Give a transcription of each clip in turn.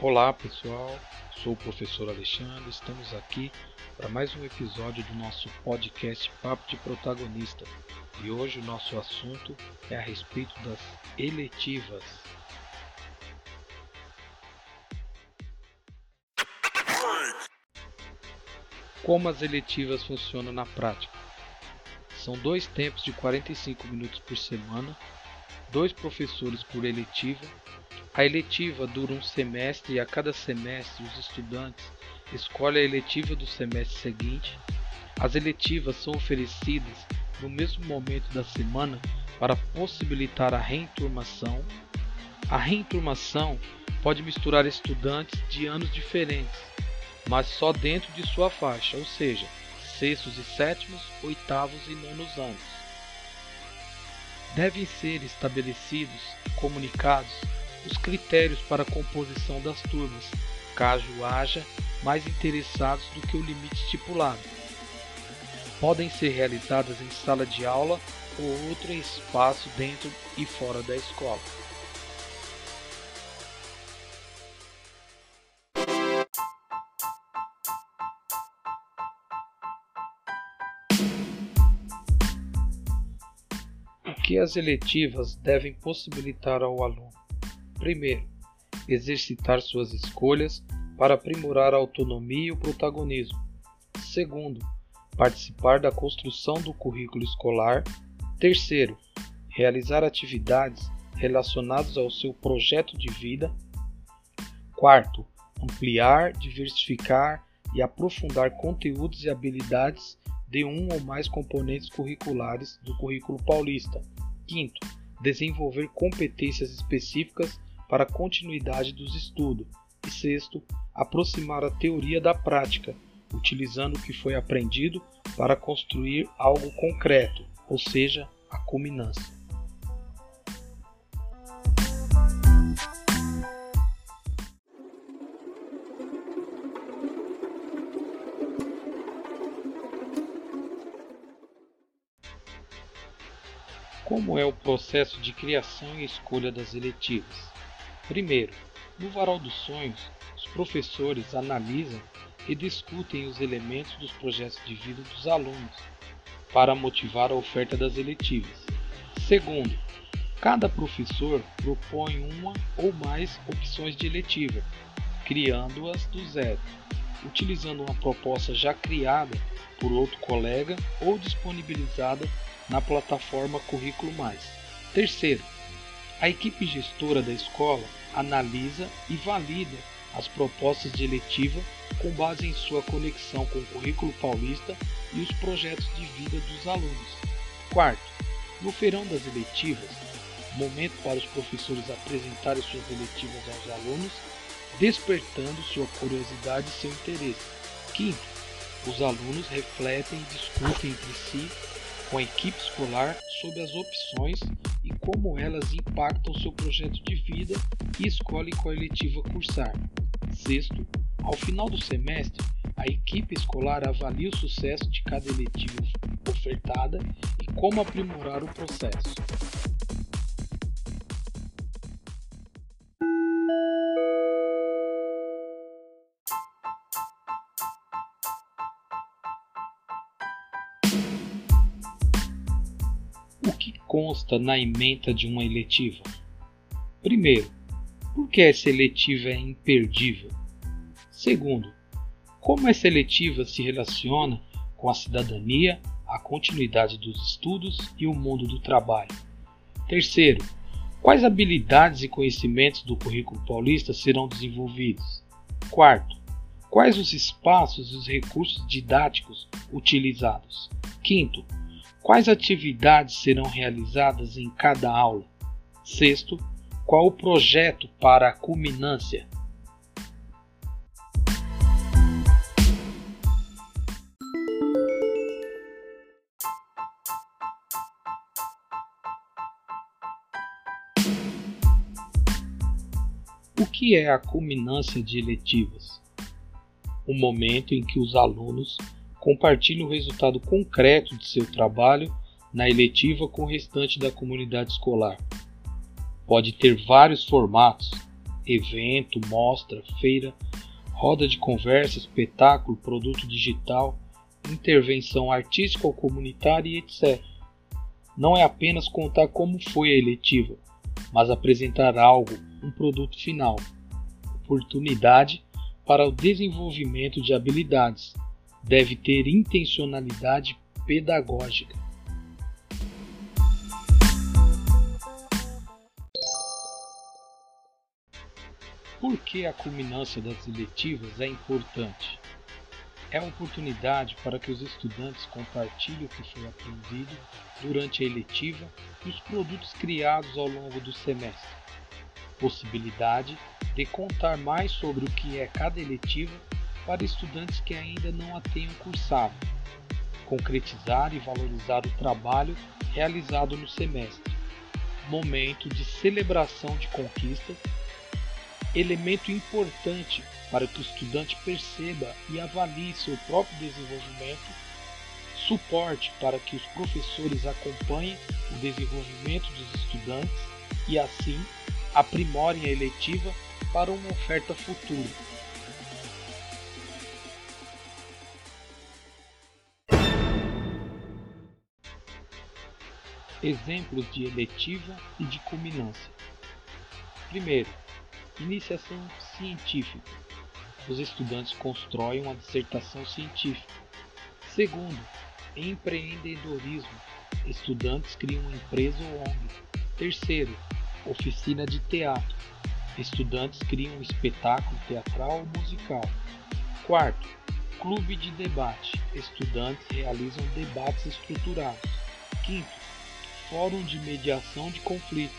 Olá pessoal, sou o professor Alexandre, estamos aqui para mais um episódio do nosso podcast Papo de Protagonista e hoje o nosso assunto é a respeito das eletivas. Como as eletivas funcionam na prática? São dois tempos de 45 minutos por semana, dois professores por eletiva a eletiva dura um semestre e a cada semestre os estudantes escolhem a eletiva do semestre seguinte. As eletivas são oferecidas no mesmo momento da semana para possibilitar a reenturmação. A reenturmação pode misturar estudantes de anos diferentes, mas só dentro de sua faixa, ou seja, sextos e sétimos, oitavos e nonos anos. Devem ser estabelecidos e comunicados os critérios para a composição das turmas, caso haja mais interessados do que o limite estipulado. Podem ser realizadas em sala de aula ou outro espaço dentro e fora da escola. Que as eletivas devem possibilitar ao aluno? Primeiro, exercitar suas escolhas para aprimorar a autonomia e o protagonismo. Segundo, participar da construção do currículo escolar. Terceiro, realizar atividades relacionadas ao seu projeto de vida. Quarto, ampliar, diversificar e aprofundar conteúdos e habilidades de um ou mais componentes curriculares do currículo paulista. Quinto, desenvolver competências específicas para a continuidade dos estudos. E sexto, aproximar a teoria da prática, utilizando o que foi aprendido para construir algo concreto, ou seja, a culminância. Como é o processo de criação e escolha das eletivas? Primeiro, no Varal dos Sonhos, os professores analisam e discutem os elementos dos projetos de vida dos alunos para motivar a oferta das eletivas. Segundo, cada professor propõe uma ou mais opções de eletiva, criando-as do zero, utilizando uma proposta já criada por outro colega ou disponibilizada na plataforma Currículo Mais. Terceiro, a equipe gestora da escola analisa e valida as propostas de eletiva com base em sua conexão com o currículo paulista e os projetos de vida dos alunos. Quarto, no feirão das eletivas, momento para os professores apresentarem suas eletivas aos alunos, despertando sua curiosidade e seu interesse. Quinto, os alunos refletem e discutem entre si com a equipe escolar sobre as opções e como elas impactam seu projeto de vida e escolhem qual eletiva cursar. Sexto, ao final do semestre, a equipe escolar avalia o sucesso de cada eletiva ofertada e como aprimorar o processo. Consta na ementa de uma eletiva? Primeiro, por que essa eletiva é imperdível? Segundo, como essa eletiva se relaciona com a cidadania, a continuidade dos estudos e o mundo do trabalho? Terceiro, quais habilidades e conhecimentos do currículo paulista serão desenvolvidos? Quarto, quais os espaços e os recursos didáticos utilizados? Quinto, Quais atividades serão realizadas em cada aula? Sexto, qual o projeto para a culminância? O que é a culminância de eletivas? O momento em que os alunos compartilhe o resultado concreto de seu trabalho na eletiva com o restante da comunidade escolar. Pode ter vários formatos, evento, mostra, feira, roda de conversa, espetáculo, produto digital, intervenção artística ou comunitária e etc. Não é apenas contar como foi a eletiva, mas apresentar algo, um produto final. Oportunidade para o desenvolvimento de habilidades. Deve ter intencionalidade pedagógica. Por que a culminância das eletivas é importante? É a oportunidade para que os estudantes compartilhem o que foi aprendido durante a eletiva e os produtos criados ao longo do semestre. Possibilidade de contar mais sobre o que é cada eletiva para estudantes que ainda não a tenham cursado. Concretizar e valorizar o trabalho realizado no semestre. Momento de celebração de conquistas elemento importante para que o estudante perceba e avalie seu próprio desenvolvimento, suporte para que os professores acompanhem o desenvolvimento dos estudantes e, assim, aprimorem a eletiva para uma oferta futura. Exemplos de eletiva e de culminância. Primeiro, Iniciação científica. Os estudantes constroem uma dissertação científica. Segundo, empreendedorismo. Estudantes criam uma empresa ou ONG. Terceiro, oficina de teatro. Estudantes criam um espetáculo teatral ou musical. Quarto, clube de debate. Estudantes realizam debates estruturados. Quinto, fórum de mediação de conflitos.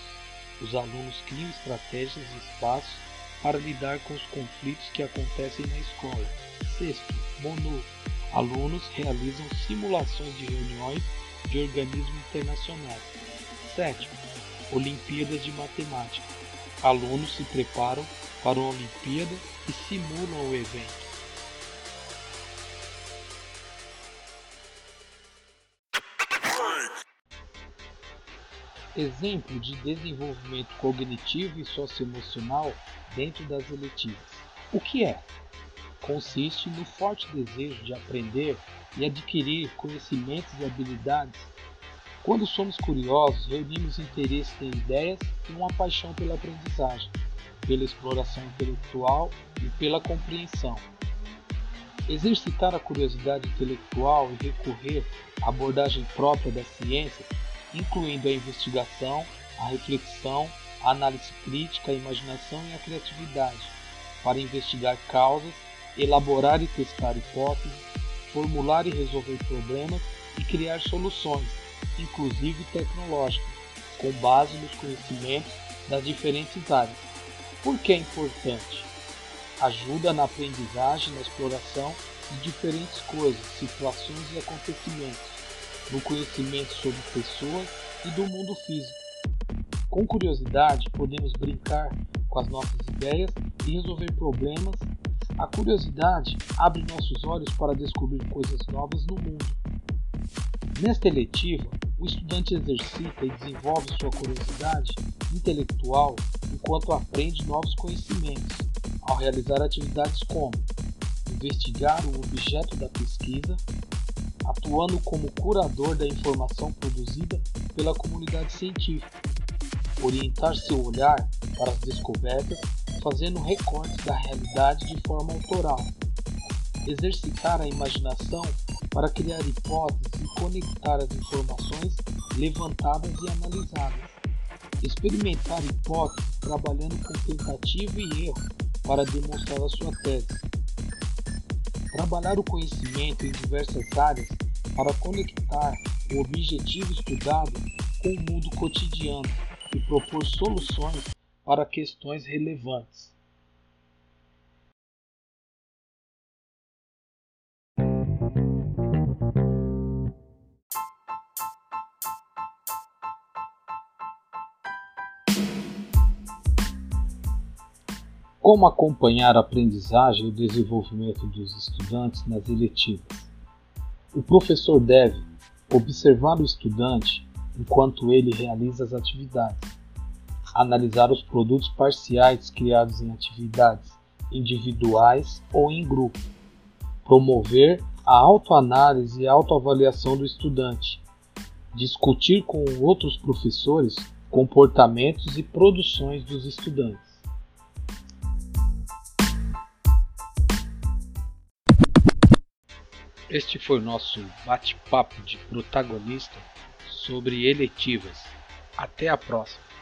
Os alunos criam estratégias e espaços para lidar com os conflitos que acontecem na escola. Sexto, MONU. Alunos realizam simulações de reuniões de organismos internacionais. Sétimo, Olimpíadas de Matemática. Alunos se preparam para uma Olimpíada e simulam o evento. Exemplo de desenvolvimento cognitivo e socioemocional dentro das eletivas. O que é? Consiste no forte desejo de aprender e adquirir conhecimentos e habilidades. Quando somos curiosos, reunimos interesse em ideias e uma paixão pela aprendizagem, pela exploração intelectual e pela compreensão. Exercitar a curiosidade intelectual e recorrer à abordagem própria das ciências incluindo a investigação, a reflexão, a análise crítica, a imaginação e a criatividade, para investigar causas, elaborar e testar hipóteses, formular e resolver problemas e criar soluções, inclusive tecnológicas, com base nos conhecimentos das diferentes áreas. Por que é importante? Ajuda na aprendizagem, na exploração de diferentes coisas, situações e acontecimentos no conhecimento sobre pessoas e do mundo físico. Com curiosidade, podemos brincar com as nossas ideias e resolver problemas. A curiosidade abre nossos olhos para descobrir coisas novas no mundo. Nesta eletiva, o estudante exercita e desenvolve sua curiosidade intelectual enquanto aprende novos conhecimentos, ao realizar atividades como investigar o objeto da pesquisa, atuando como curador da informação produzida pela comunidade científica, orientar seu olhar para as descobertas, fazendo recortes da realidade de forma autoral, exercitar a imaginação para criar hipóteses e conectar as informações levantadas e analisadas, experimentar hipóteses trabalhando com tentativa e erro para demonstrar a sua tese, trabalhar o conhecimento em diversas áreas para conectar o objetivo estudado com o mundo cotidiano e propor soluções para questões relevantes. Como acompanhar a aprendizagem e o desenvolvimento dos estudantes nas eletivas? O professor deve observar o estudante enquanto ele realiza as atividades, Analisar os produtos parciais criados em atividades individuais ou em grupo. Promover a autoanálise e autoavaliação do estudante. Discutir com outros professores comportamentos e produções dos estudantes. Este foi o nosso bate-papo de protagonista sobre eletivas. Até a próxima!